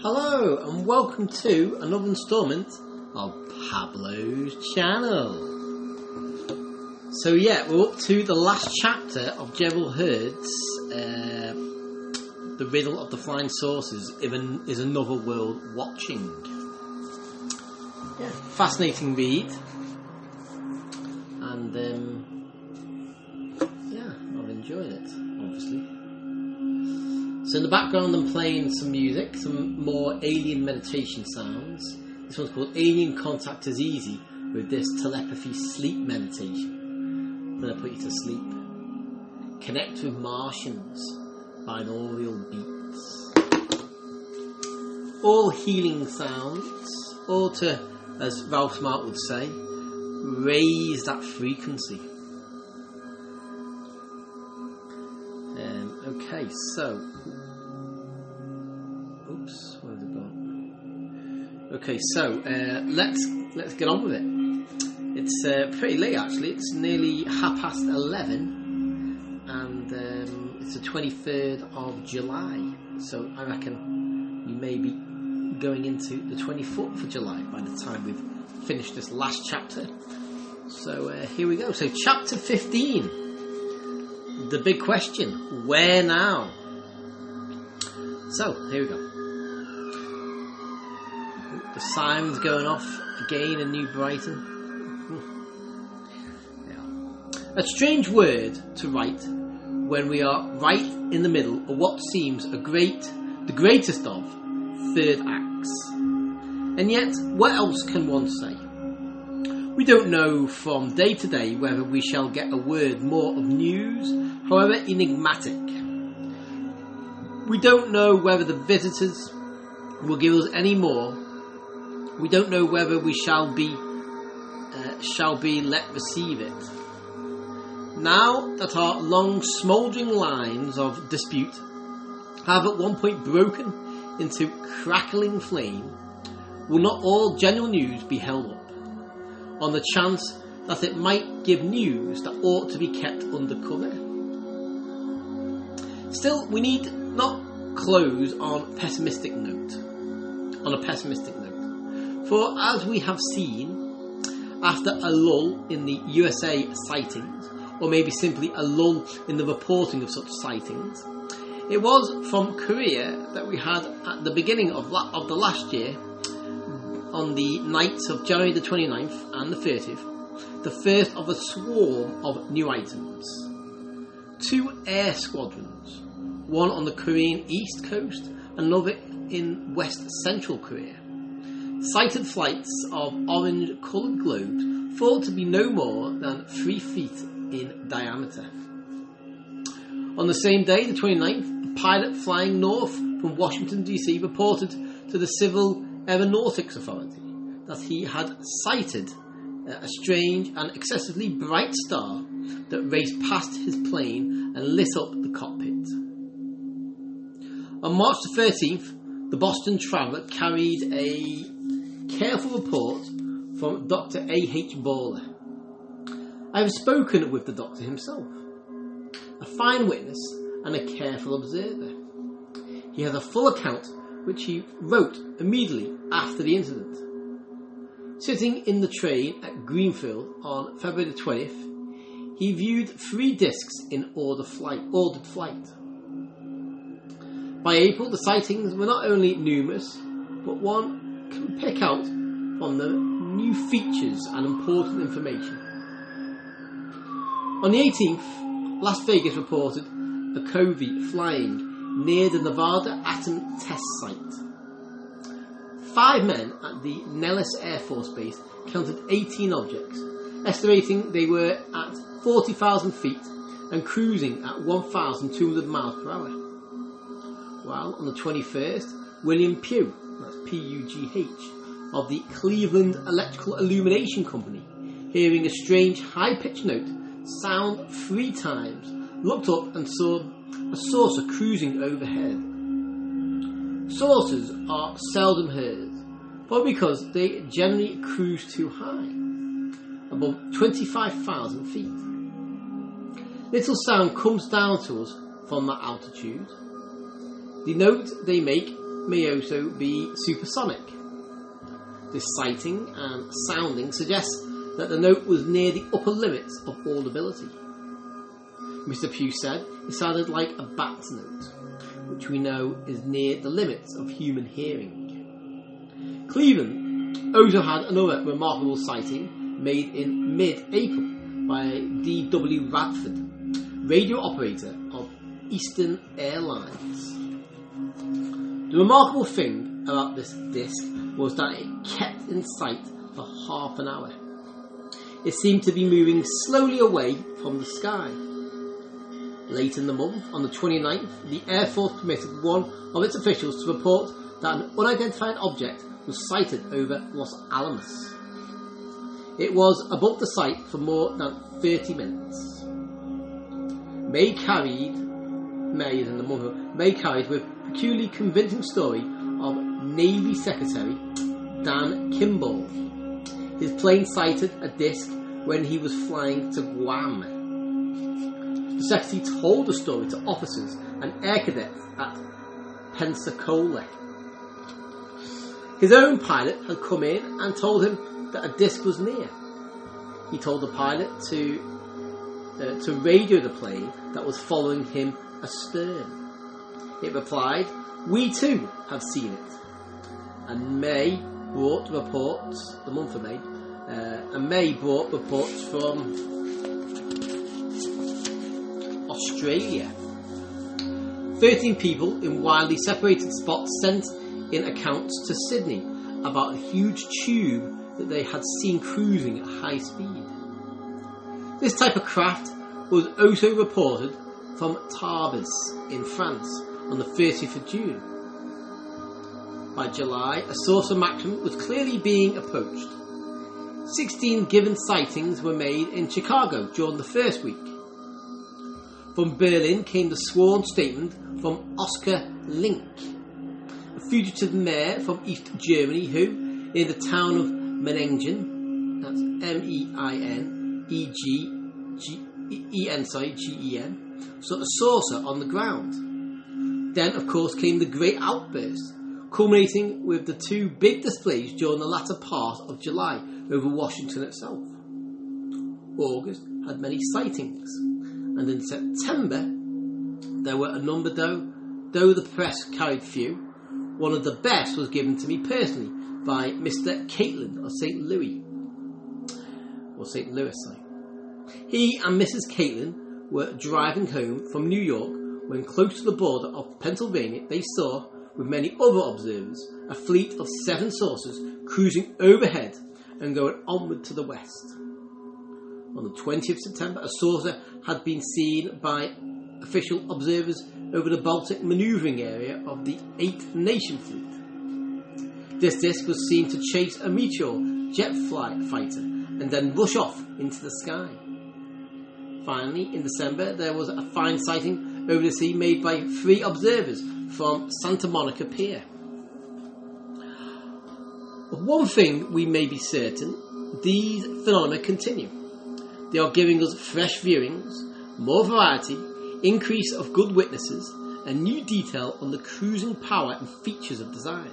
Hello and welcome to another instalment of Pablo's channel. So yeah, we're up to the last chapter of Gerald Heard's uh, The Riddle of the Flying Saucers Even is Another World Watching. Yeah, fascinating read. And um, yeah, I've enjoyed it. So in the background, I'm playing some music, some more alien meditation sounds. This one's called Alien Contact is Easy with this telepathy sleep meditation. I'm going to put you to sleep. Connect with Martians, binaural beats. All healing sounds, all to, as Ralph Smart would say, raise that frequency. Um, okay, so Okay, so uh, let's let's get on with it. It's uh, pretty late actually. It's nearly half past eleven, and um, it's the twenty third of July. So I reckon you may be going into the twenty fourth of July by the time we've finished this last chapter. So uh, here we go. So chapter fifteen. The big question: Where now? So here we go. The siren's going off again in New Brighton. Yeah. A strange word to write when we are right in the middle of what seems a great, the greatest of, third acts. And yet, what else can one say? We don't know from day to day whether we shall get a word more of news, however enigmatic. We don't know whether the visitors will give us any more we don't know whether we shall be uh, shall be let receive it. Now that our long smouldering lines of dispute have at one point broken into crackling flame, will not all general news be held up on the chance that it might give news that ought to be kept under cover? Still, we need not close on pessimistic note. On a pessimistic note. For as we have seen, after a lull in the USA sightings, or maybe simply a lull in the reporting of such sightings, it was from Korea that we had at the beginning of, la- of the last year, on the nights of January the 29th and the 30th, the first of a swarm of new items. Two air squadrons, one on the Korean east coast, another in west central Korea sighted flights of orange coloured globes thought to be no more than three feet in diameter. On the same day, the 29th, a pilot flying north from Washington DC reported to the Civil Aeronautics Authority that he had sighted uh, a strange and excessively bright star that raced past his plane and lit up the cockpit. On March the 13th, the Boston Traveller carried a careful report from Dr. A.H. Baller. I have spoken with the doctor himself, a fine witness and a careful observer. He has a full account which he wrote immediately after the incident. Sitting in the train at Greenfield on February 20th, he viewed three discs in order flight, ordered flight. By April, the sightings were not only numerous, but one can pick out on the new features and important information. On the 18th, Las Vegas reported a covey flying near the Nevada Atom Test Site. Five men at the Nellis Air Force Base counted 18 objects, estimating they were at 40,000 feet and cruising at 1,200 miles per hour. While on the 21st, William Pugh that's P-U-G-H, of the Cleveland Electrical Illumination Company, hearing a strange high-pitched note sound three times, looked up and saw a saucer cruising overhead. Saucers are seldom heard, but because they generally cruise too high, above 25,000 feet. Little sound comes down to us from that altitude. The note they make may also be supersonic. This sighting and sounding suggests that the note was near the upper limits of audibility. Mr. Pugh said it sounded like a bat's note, which we know is near the limits of human hearing. Cleveland also had another remarkable sighting made in mid-April by D.W. Radford, radio operator of Eastern Airlines. The remarkable thing about this disc was that it kept in sight for half an hour. It seemed to be moving slowly away from the sky. Late in the month, on the 29th, the Air Force permitted one of its officials to report that an unidentified object was sighted over Los Alamos. It was above the site for more than 30 minutes. May carried, May and the mother, May carried with a peculiarly convincing story of Navy Secretary Dan Kimball. His plane sighted a disc when he was flying to Guam. The secretary told the story to officers and air cadets at Pensacola. His own pilot had come in and told him that a disc was near. He told the pilot to uh, to radio the plane that was following him astern. It replied, "We too have seen it." And May brought reports. The month of May, uh, and May brought reports from Australia. 13 people in widely separated spots sent in accounts to Sydney about a huge tube that they had seen cruising at high speed. This type of craft was also reported from Tarbes in France on the 30th of June. By July, a source of maximum was clearly being approached. 16 given sightings were made in Chicago during the first week. From Berlin came the sworn statement from Oscar Link, a fugitive mayor from East Germany who, in the town of Meiningen, that's M-E-I-N-E-G-E-N, sorry, G-E-N, saw of saucer on the ground. Then, of course, came the great outburst, culminating with the two big displays during the latter part of July over Washington itself. August had many sightings, and in September there were a number though, though the press carried few. One of the best was given to me personally by Mr. Caitlin of St. Louis, or St. Louis, sorry. He and Mrs. Catlin were driving home from New York when close to the border of Pennsylvania they saw, with many other observers, a fleet of seven saucers cruising overhead and going onward to the west. On the 20th of September, a saucer had been seen by official observers over the Baltic manoeuvring area of the Eighth Nation Fleet. This disc was seen to chase a meteor jet flight fighter and then rush off into the sky. Finally, in December, there was a fine sighting over the sea made by three observers from Santa Monica Pier. One thing we may be certain, these phenomena continue. They are giving us fresh viewings, more variety, increase of good witnesses, and new detail on the cruising power and features of design.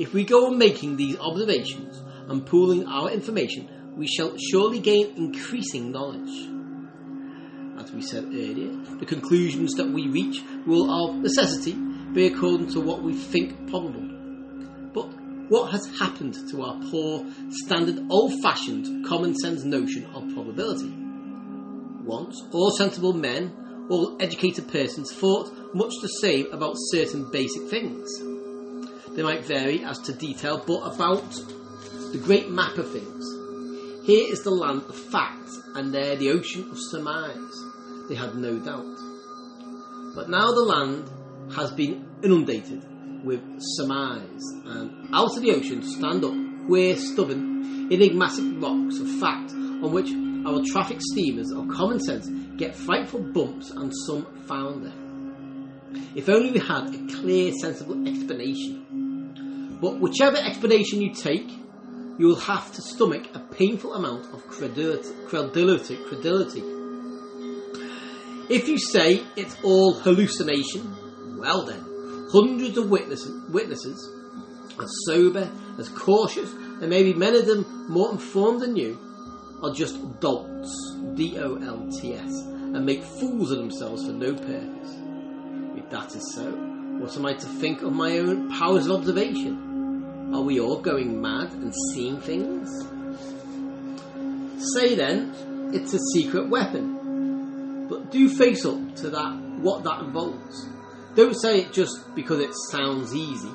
If we go on making these observations and pooling our information, we shall surely gain increasing knowledge. As we said earlier, the conclusions that we reach will of necessity be according to what we think probable. But what has happened to our poor, standard, old fashioned, common sense notion of probability? Once, all sensible men, all educated persons thought much the same about certain basic things. They might vary as to detail, but about the great map of things. Here is the land of facts, and there the ocean of surmise. They had no doubt. But now the land has been inundated with surmise, and out of the ocean stand up queer, stubborn, enigmatic rocks of fact on which our traffic steamers of common sense get frightful bumps and some founder. If only we had a clear, sensible explanation. But whichever explanation you take, you will have to stomach a painful amount of credulity, credulity, credulity. If you say it's all hallucination, well then, hundreds of witnesses, witnesses as sober, as cautious, and maybe many of them more informed than you, are just dolts, D O L T S, and make fools of themselves for no purpose. If that is so, what am I to think of my own powers of observation? Are we all going mad and seeing things? Say then, it's a secret weapon, do face up to that what that involves. Don't say it just because it sounds easy.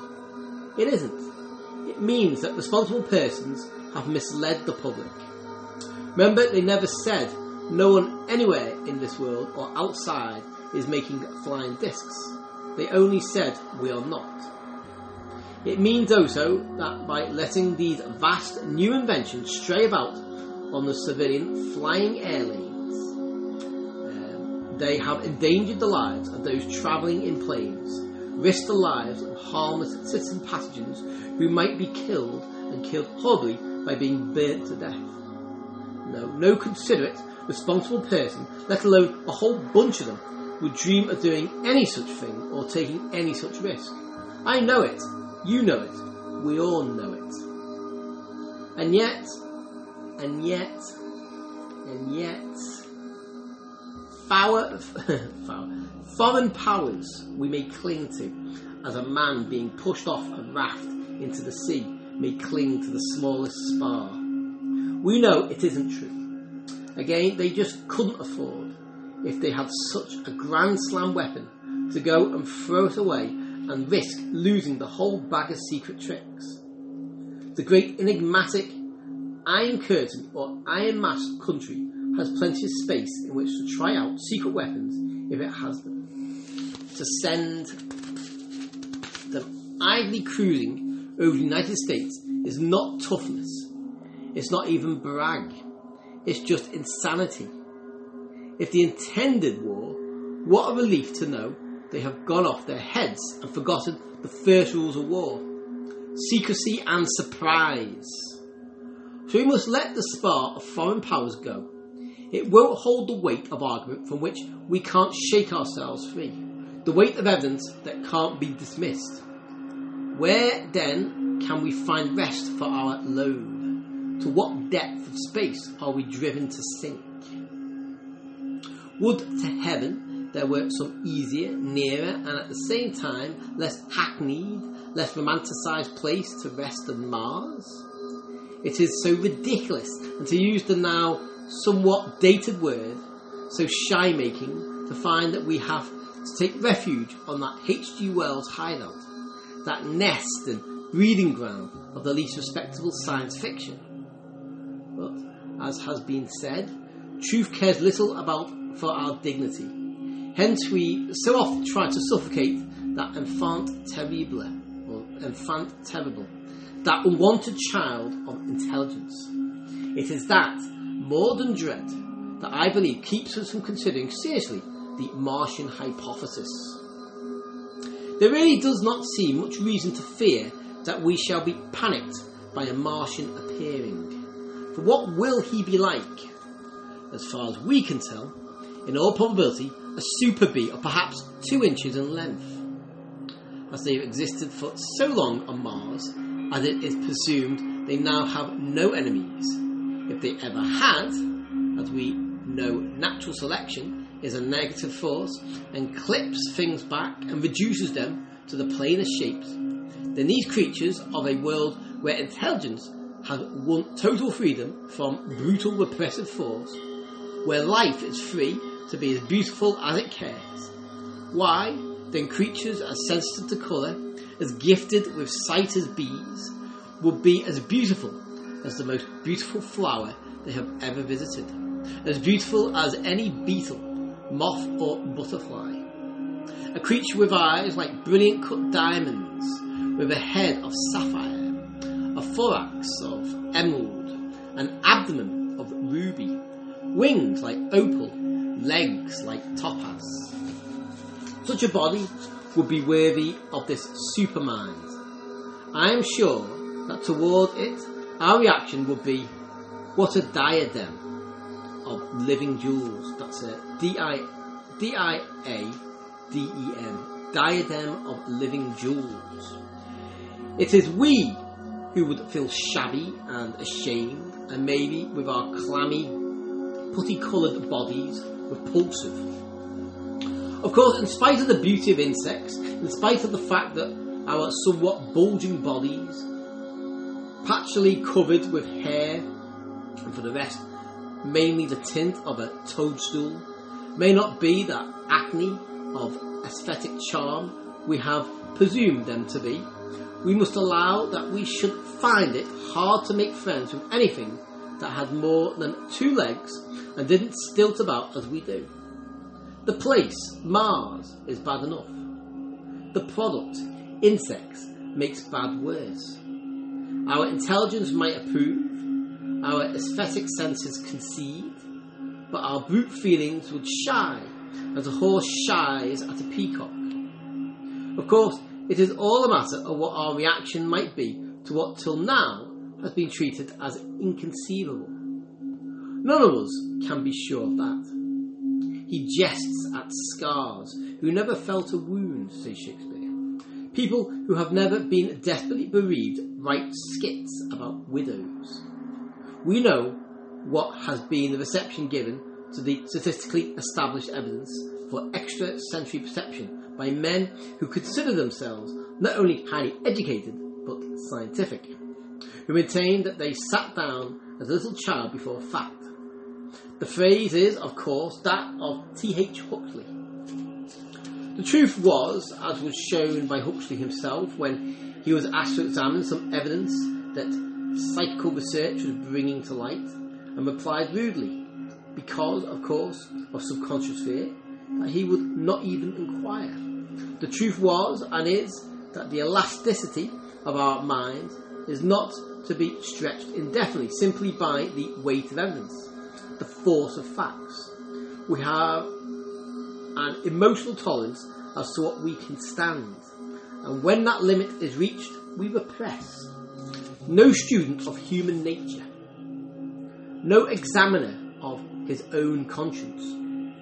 It isn't. It means that responsible persons have misled the public. Remember, they never said no one anywhere in this world or outside is making flying discs. They only said we are not. It means also that by letting these vast new inventions stray about on the civilian flying air lanes, um, they have endangered the lives of those travelling in planes, risked the lives of harmless citizen passengers who might be killed and killed horribly by being burnt to death. No, no considerate, responsible person, let alone a whole bunch of them, would dream of doing any such thing or taking any such risk. I know it. You know it. We all know it. And yet, and yet, and yet, foreign powers we may cling to, as a man being pushed off a raft into the sea may cling to the smallest spar. We know it isn't true. Again, they just couldn't afford, if they had such a grand slam weapon, to go and throw it away and risk losing the whole bag of secret tricks. The great enigmatic Iron Curtain or Iron Mask country has plenty of space in which to try out secret weapons if it has them. To send them idly cruising over the United States is not toughness. It's not even brag. It's just insanity. If they intended war, what a relief to know they have gone off their heads and forgotten the first rules of war secrecy and surprise. So we must let the spar of foreign powers go. It won't hold the weight of argument from which we can't shake ourselves free, the weight of evidence that can't be dismissed. Where then can we find rest for our load? To what depth of space are we driven to sink? Would to heaven there were some easier, nearer, and at the same time less hackneyed, less romanticised place to rest than Mars? It is so ridiculous, and to use the now somewhat dated word, so shy making, to find that we have to take refuge on that H.G. Wells hideout, that nest and breeding ground of the least respectable science fiction. But, as has been said, truth cares little about for our dignity. Hence, we so often try to suffocate that enfant terrible, or enfant terrible, that unwanted child of intelligence. It is that, more than dread, that I believe keeps us from considering seriously the Martian hypothesis. There really does not seem much reason to fear that we shall be panicked by a Martian appearing. For what will he be like? As far as we can tell, in all probability, a super bee of perhaps two inches in length. As they have existed for so long on Mars, as it is presumed they now have no enemies. They ever had, as we know natural selection is a negative force and clips things back and reduces them to the plainest shapes, then these creatures of a world where intelligence has won total freedom from brutal repressive force, where life is free to be as beautiful as it cares. Why, then creatures as sensitive to colour, as gifted with sight as bees, would be as beautiful as the most beautiful flower they have ever visited, as beautiful as any beetle, moth, or butterfly. A creature with eyes like brilliant cut diamonds, with a head of sapphire, a thorax of emerald, an abdomen of ruby, wings like opal, legs like topaz. Such a body would be worthy of this supermind. I am sure that toward it, our reaction would be, what a diadem of living jewels. That's a D I D I A D E M diadem of living jewels. It is we who would feel shabby and ashamed, and maybe with our clammy, putty coloured bodies repulsive. Of course, in spite of the beauty of insects, in spite of the fact that our somewhat bulging bodies, patchily covered with hair, and for the rest, mainly the tint of a toadstool, may not be that acne of aesthetic charm we have presumed them to be, we must allow that we should find it hard to make friends with anything that had more than two legs and didn't stilt about as we do. The place, Mars, is bad enough. The product, insects, makes bad worse. Our intelligence might approve, our aesthetic senses concede, but our brute feelings would shy as a horse shies at a peacock. Of course, it is all a matter of what our reaction might be to what till now has been treated as inconceivable. None of us can be sure of that. He jests at scars who never felt a wound, says Shakespeare. People who have never been desperately bereaved write skits about widows. We know what has been the reception given to the statistically established evidence for extrasensory perception by men who consider themselves not only highly educated but scientific, who maintain that they sat down as a little child before a fact. The phrase is, of course, that of T.H. Huxley. The truth was, as was shown by Huxley himself when he was asked to examine some evidence that psychical research was bringing to light, and replied rudely, because, of course, of subconscious fear, that he would not even inquire. The truth was and is that the elasticity of our minds is not to be stretched indefinitely simply by the weight of evidence, the force of facts. We have an emotional tolerance as to what we can stand, and when that limit is reached, we repress. No student of human nature, no examiner of his own conscience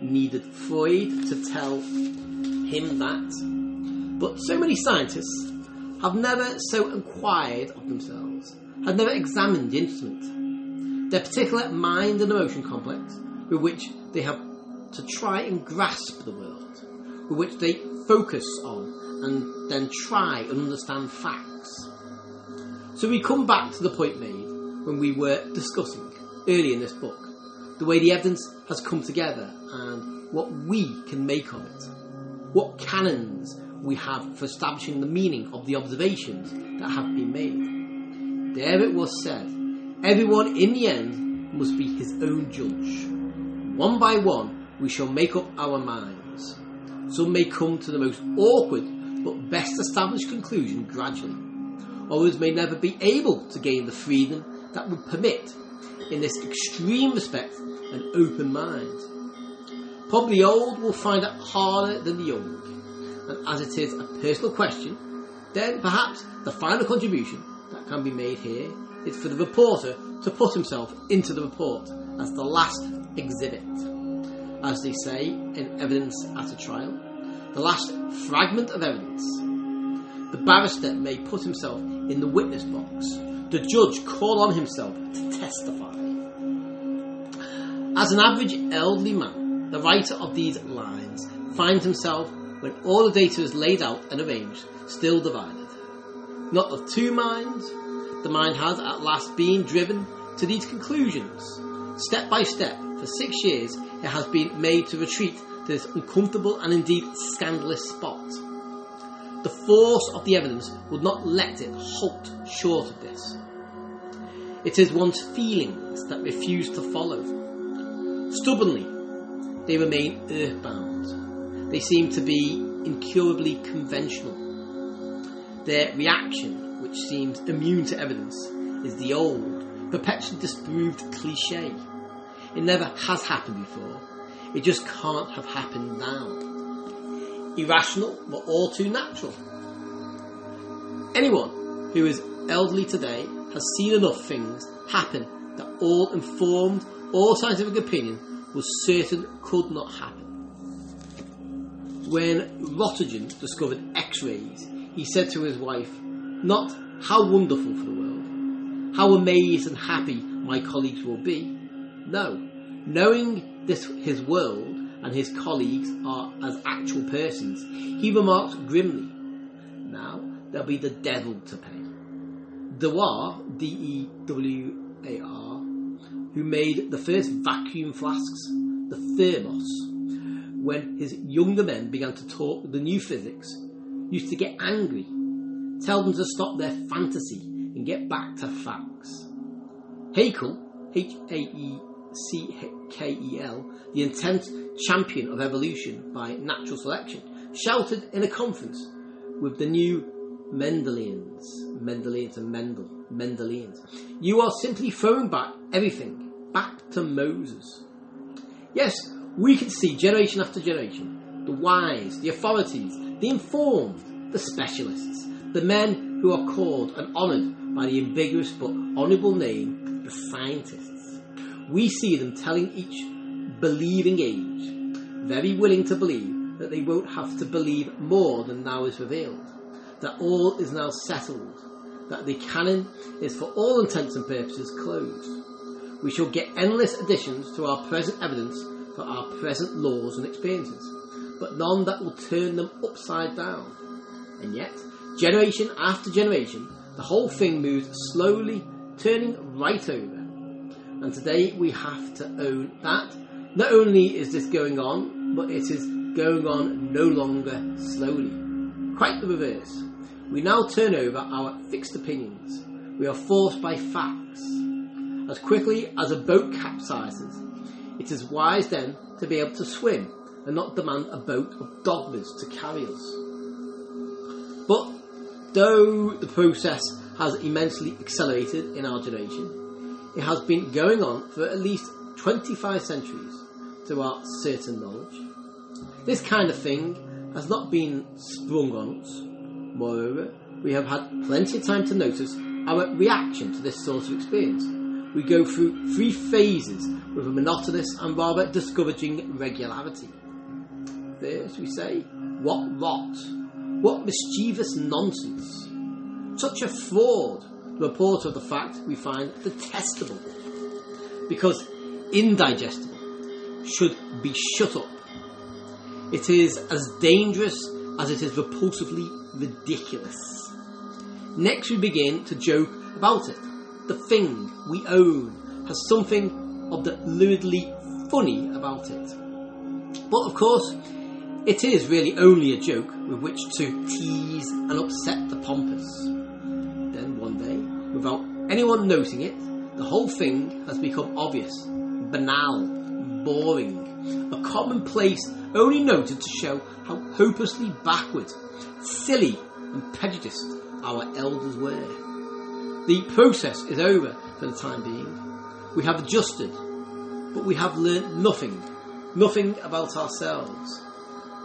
needed Freud to tell him that. But so many scientists have never so inquired of themselves, have never examined the instrument, their particular mind and emotion complex with which they have to try and grasp the world, which they focus on and then try and understand facts. So we come back to the point made when we were discussing early in this book the way the evidence has come together and what we can make of it. What canons we have for establishing the meaning of the observations that have been made. There it was said, everyone in the end must be his own judge. One by one we shall make up our minds. Some may come to the most awkward but best established conclusion gradually. Others may never be able to gain the freedom that would permit, in this extreme respect, an open mind. Probably the old will find it harder than the young, and as it is a personal question, then perhaps the final contribution that can be made here is for the reporter to put himself into the report as the last exhibit. As they say in evidence at a trial, the last fragment of evidence. The barrister may put himself in the witness box, the judge call on himself to testify. As an average elderly man, the writer of these lines finds himself, when all the data is laid out and arranged, still divided. Not of two minds, the mind has at last been driven to these conclusions. Step by step, for six years, it has been made to retreat to this uncomfortable and indeed scandalous spot. The force of the evidence would not let it halt short of this. It is one's feelings that refuse to follow. Stubbornly, they remain earthbound. They seem to be incurably conventional. Their reaction, which seems immune to evidence, is the old, perpetually disproved cliche. It never has happened before. It just can't have happened now. Irrational, but all too natural. Anyone who is elderly today has seen enough things happen that all informed, all scientific opinion was certain could not happen. When Roentgen discovered X-rays, he said to his wife, "Not how wonderful for the world, how amazed and happy my colleagues will be. No, knowing this his world and his colleagues are as actual persons, he remarks grimly, "Now there'll be the devil to pay." Dewar, D-E-W-A-R, who made the first vacuum flasks, the thermos, when his younger men began to talk the new physics, used to get angry, tell them to stop their fantasy and get back to facts. Haeckel, H-A-E-C-K-E-L, the intense champion of evolution by natural selection, shouted in a conference with the new Mendelians, Mendelians and Mendel, Mendelians. You are simply throwing back everything, back to Moses. Yes, we can see generation after generation, the wise, the authorities, the informed, the specialists, the men who are called and honoured by the ambiguous but honourable name, the scientists. We see them telling each believing age, very willing to believe that they won't have to believe more than now is revealed that all is now settled, that the canon is for all intents and purposes closed. We shall get endless additions to our present evidence for our present laws and experiences, but none that will turn them upside down. And yet, generation after generation, the whole thing moves slowly, turning right over. And today we have to own that not only is this going on, but it is going on no longer slowly. Quite the reverse. We now turn over our fixed opinions. We are forced by facts. As quickly as a boat capsizes, it is wise then to be able to swim and not demand a boat of dogmas to carry us. But though the process has immensely accelerated in our generation, it has been going on for at least 25 centuries to our certain knowledge. This kind of thing has not been sprung on us. Moreover, we have had plenty of time to notice our reaction to this sort of experience. We go through three phases with a monotonous and rather discouraging regularity. First, we say, What rot! What mischievous nonsense! Such a fraud! Report of the fact we find detestable. Because indigestible should be shut up. It is as dangerous as it is repulsively ridiculous. Next, we begin to joke about it. The thing we own has something of the luridly funny about it. But of course, it is really only a joke with which to tease and upset the pompous. Without anyone noticing it, the whole thing has become obvious, banal, boring, a commonplace only noted to show how hopelessly backward, silly, and prejudiced our elders were. The process is over for the time being. We have adjusted, but we have learnt nothing, nothing about ourselves.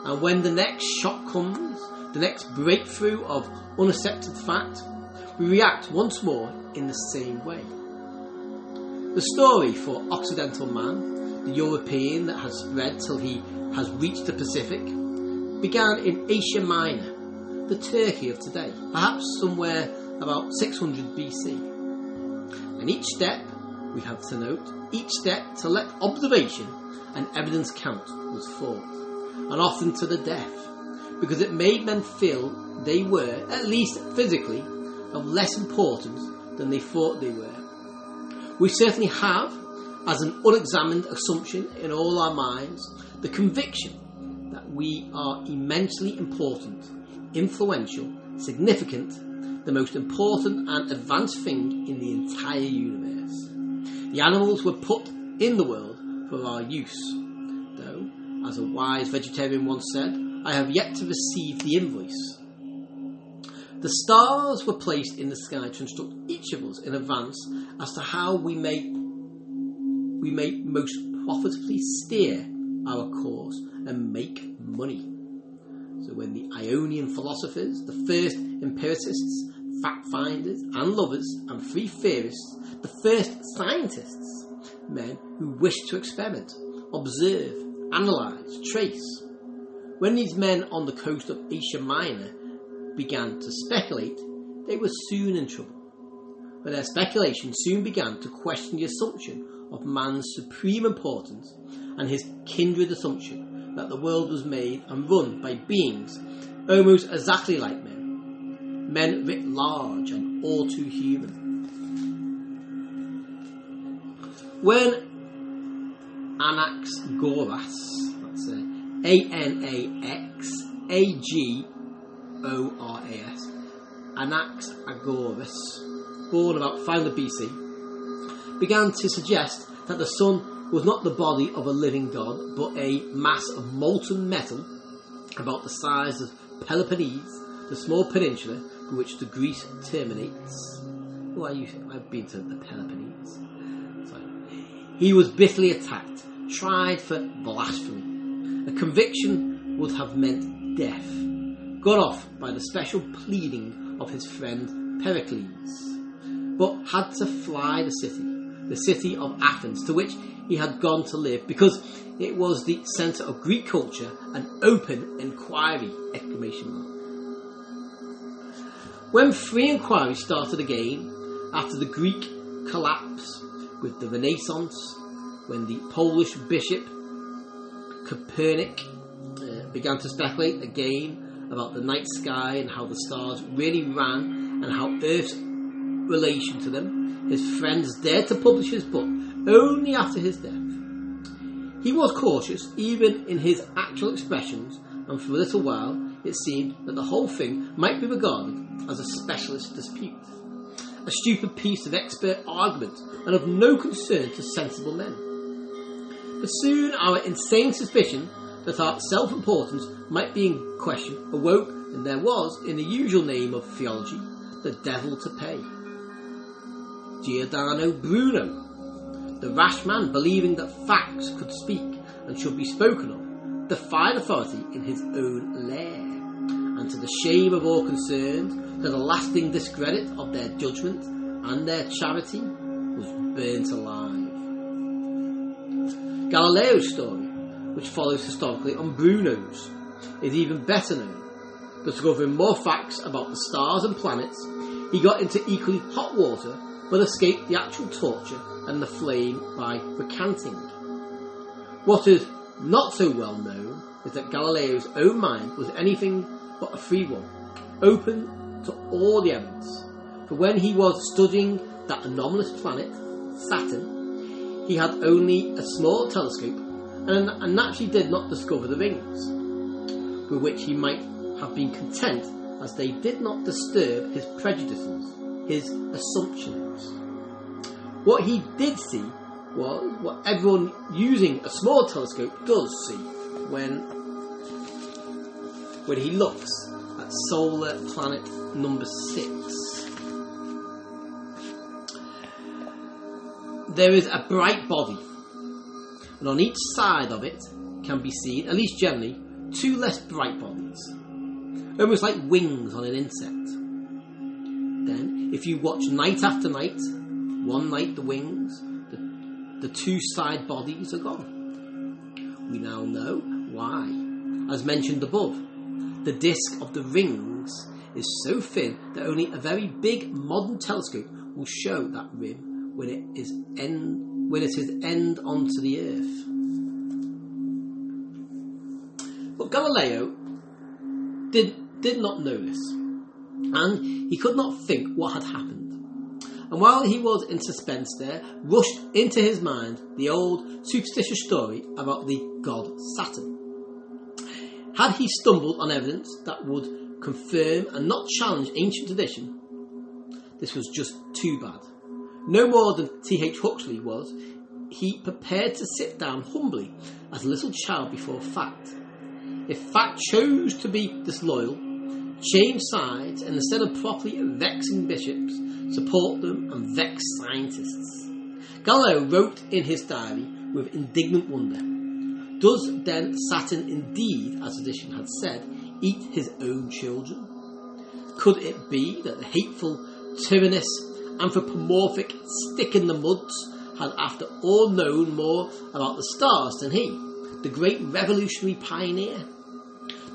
And when the next shock comes, the next breakthrough of unaccepted fact, react once more in the same way. The story for Occidental man, the European that has spread till he has reached the Pacific, began in Asia Minor, the Turkey of today, perhaps somewhere about 600 BC. And each step, we have to note, each step to let observation and evidence count was fought, and often to the death, because it made men feel they were, at least physically, of less importance than they thought they were. We certainly have, as an unexamined assumption in all our minds, the conviction that we are immensely important, influential, significant, the most important and advanced thing in the entire universe. The animals were put in the world for our use, though, as a wise vegetarian once said, I have yet to receive the invoice. The stars were placed in the sky to instruct each of us in advance as to how we may we may most profitably steer our course and make money. So when the Ionian philosophers, the first empiricists, fact finders and lovers and free theorists, the first scientists, men who wished to experiment, observe, analyse, trace, When these men on the coast of Asia Minor began to speculate, they were soon in trouble. But their speculation soon began to question the assumption of man's supreme importance and his kindred assumption that the world was made and run by beings almost exactly like men, men writ large and all too human. When Anaxagoras, that's A N A X A G O R A S, Anaxagoras, born about 500 BC, began to suggest that the sun was not the body of a living god, but a mass of molten metal about the size of Peloponnese, the small peninsula for which the Greece terminates. Oh, I used, I've been to the Peloponnese. So, he was bitterly attacked, tried for blasphemy. A conviction would have meant death. Got off by the special pleading of his friend Pericles but had to fly the city, the city of Athens, to which he had gone to live because it was the centre of Greek culture and open inquiry! When free inquiry started again after the Greek collapse with the Renaissance, when the Polish bishop Copernic uh, began to speculate again about the night sky and how the stars really ran and how Earth's relation to them, his friends dared to publish his book only after his death. He was cautious even in his actual expressions, and for a little while it seemed that the whole thing might be regarded as a specialist dispute, a stupid piece of expert argument, and of no concern to sensible men. But soon our insane suspicion that our self importance might be in question awoke, and there was, in the usual name of theology, the devil to pay. Giordano Bruno, the rash man believing that facts could speak and should be spoken of, defied authority in his own lair, and to the shame of all concerned, to the lasting discredit of their judgment and their charity, was burnt alive. Galileo's story, which follows historically on Bruno's, is even better known. Discovering more facts about the stars and planets, he got into equally hot water but escaped the actual torture and the flame by recanting. What is not so well known is that Galileo's own mind was anything but a free one, open to all the evidence. For when he was studying that anomalous planet, Saturn, he had only a small telescope and naturally did not discover the rings, with which he might have been content as they did not disturb his prejudices his assumptions. What he did see was what everyone using a small telescope does see when when he looks at solar planet number six. There is a bright body, and on each side of it can be seen, at least generally, two less bright bodies, almost like wings on an insect. Then if you watch night after night, one night the wings, the, the two side bodies are gone. We now know why. As mentioned above, the disk of the rings is so thin that only a very big modern telescope will show that rim when it is end when it is end onto the earth. But Galileo did, did not know this and he could not think what had happened. And while he was in suspense there, rushed into his mind the old superstitious story about the god Saturn. Had he stumbled on evidence that would confirm and not challenge ancient tradition, this was just too bad. No more than T.H. Huxley was, he prepared to sit down humbly as a little child before fact. If fact chose to be disloyal, change sides and instead of properly vexing bishops, support them and vex scientists. Galileo wrote in his diary with indignant wonder Does then Saturn indeed, as tradition had said, eat his own children? Could it be that the hateful, tyrannous, anthropomorphic stick in the muds had after all known more about the stars than he, the great revolutionary pioneer?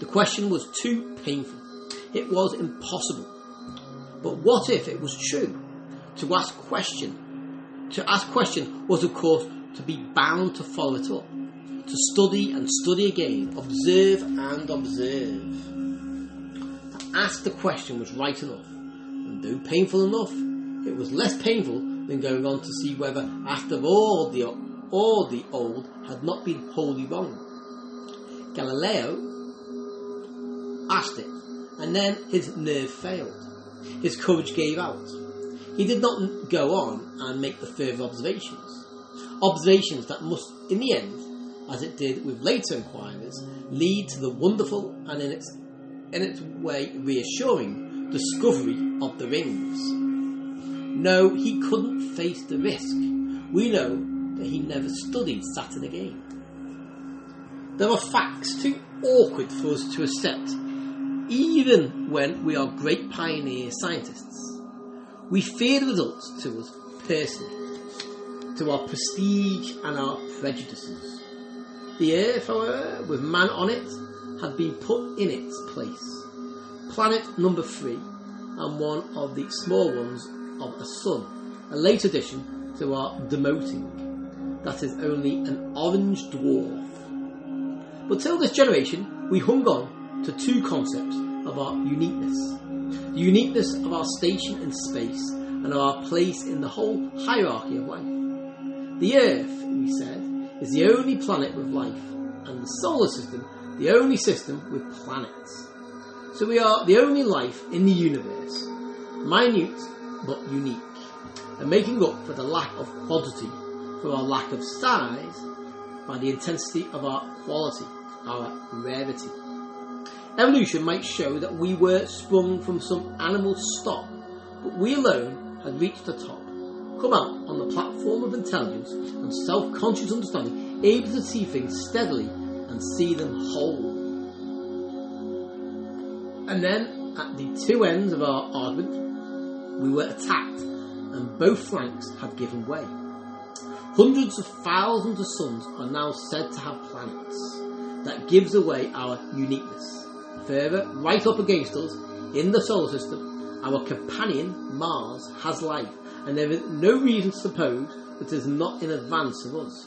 The question was too painful. It was impossible. But what if it was true? To ask question, to ask question was of course to be bound to follow it up, to study and study again, observe and observe. To ask the question was right enough, and though painful enough, it was less painful than going on to see whether, after all the all the old had not been wholly wrong. Galileo asked it, and then his nerve failed. His courage gave out. He did not go on and make the further observations. Observations that must, in the end, as it did with later inquiries, lead to the wonderful and in its, in its way reassuring discovery of the rings. No, he couldn't face the risk. We know that he never studied Saturn again. There are facts too awkward for us to accept, even when we are great pioneer scientists. We fear the results to us personally, to our prestige and our prejudices. The Earth, however, with man on it, had been put in its place. Planet number three, and one of the small ones of a sun, a late addition to our demoting. That is only an orange dwarf. But till this generation, we hung on to two concepts of our uniqueness the uniqueness of our station in space and our place in the whole hierarchy of life. The Earth, we said, is the only planet with life, and the solar system the only system with planets. So we are the only life in the universe, minute but unique, and making up for the lack of quantity, for our lack of size, by the intensity of our quality, our rarity. Evolution might show that we were sprung from some animal stock, but we alone had reached the top, come out on the platform of intelligence and self conscious understanding, able to see things steadily and see them whole. And then, at the two ends of our argument, we were attacked, and both flanks had given way. Hundreds of thousands of suns are now said to have planets. That gives away our uniqueness. Further, right up against us, in the solar system, our companion, Mars, has life, and there is no reason to suppose that it is not in advance of us.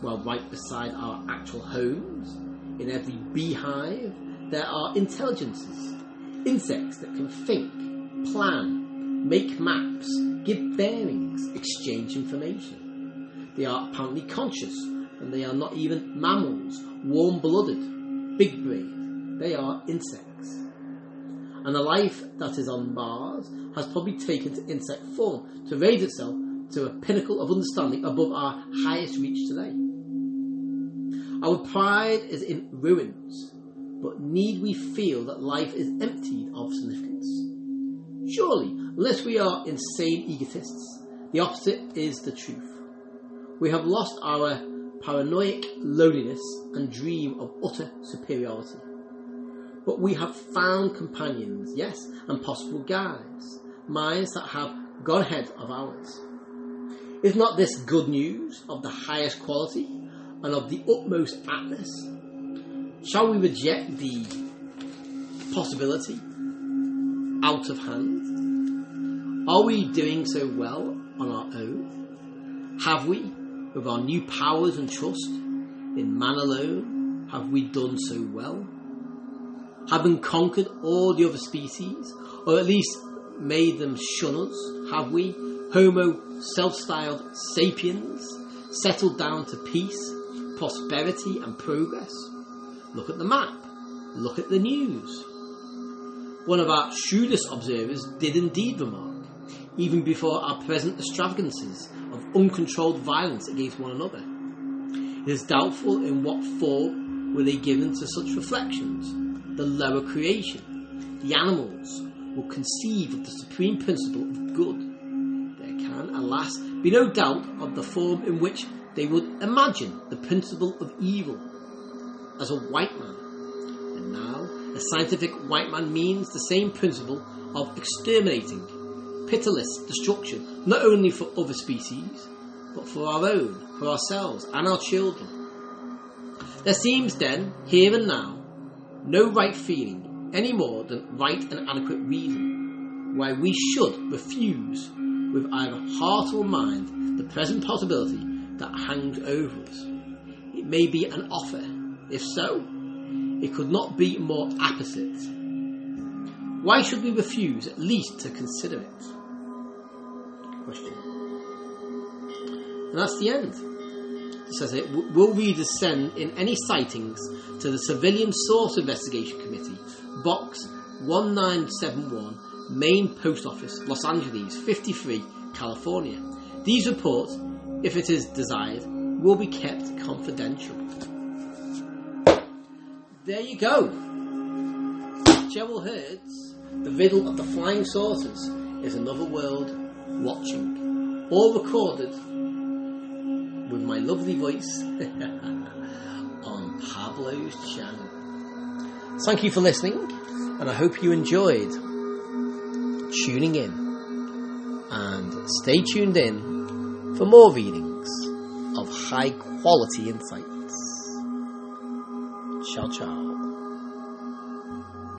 While right beside our actual homes, in every beehive, there are intelligences, insects that can think, plan, make maps, give bearings, exchange information. They are apparently conscious, and they are not even mammals, warm blooded, big brained. They are insects. And the life that is on Mars has probably taken to insect form to raise itself to a pinnacle of understanding above our highest reach today. Our pride is in ruins, but need we feel that life is emptied of significance? Surely, unless we are insane egotists, the opposite is the truth. We have lost our paranoid loneliness and dream of utter superiority. But we have found companions, yes, and possible guides, minds that have gone ahead of ours. Is not this good news of the highest quality and of the utmost aptness? Shall we reject the possibility out of hand? Are we doing so well on our own? Have we, with our new powers and trust in man alone, have we done so well? Having conquered all the other species, or at least made them shun us, have we, Homo self styled sapiens, settled down to peace, prosperity, and progress? Look at the map. Look at the news. One of our shrewdest observers did indeed remark, even before our present extravagances of uncontrolled violence against one another. It is doubtful in what form were they given to such reflections. The lower creation, the animals, will conceive of the supreme principle of good. There can, alas, be no doubt of the form in which they would imagine the principle of evil as a white man. And now, a scientific white man means the same principle of exterminating, pitiless destruction, not only for other species, but for our own, for ourselves, and our children. There seems then, here and now, no right feeling any more than right and adequate reason why we should refuse with either heart or mind the present possibility that hangs over us. It may be an offer. If so, it could not be more apposite. Why should we refuse at least to consider it? Question. And that's the end. It says it. Will readers send in any sightings to the Civilian Saucer Investigation Committee, Box 1971, Main Post Office, Los Angeles 53, California. These reports, if it is desired, will be kept confidential. There you go. Gerald Heard's The Riddle of the Flying Saucers is another world watching. All recorded with my lovely voice on Pablo's channel. Thank you for listening, and I hope you enjoyed tuning in. And stay tuned in for more readings of high quality insights. Ciao, ciao.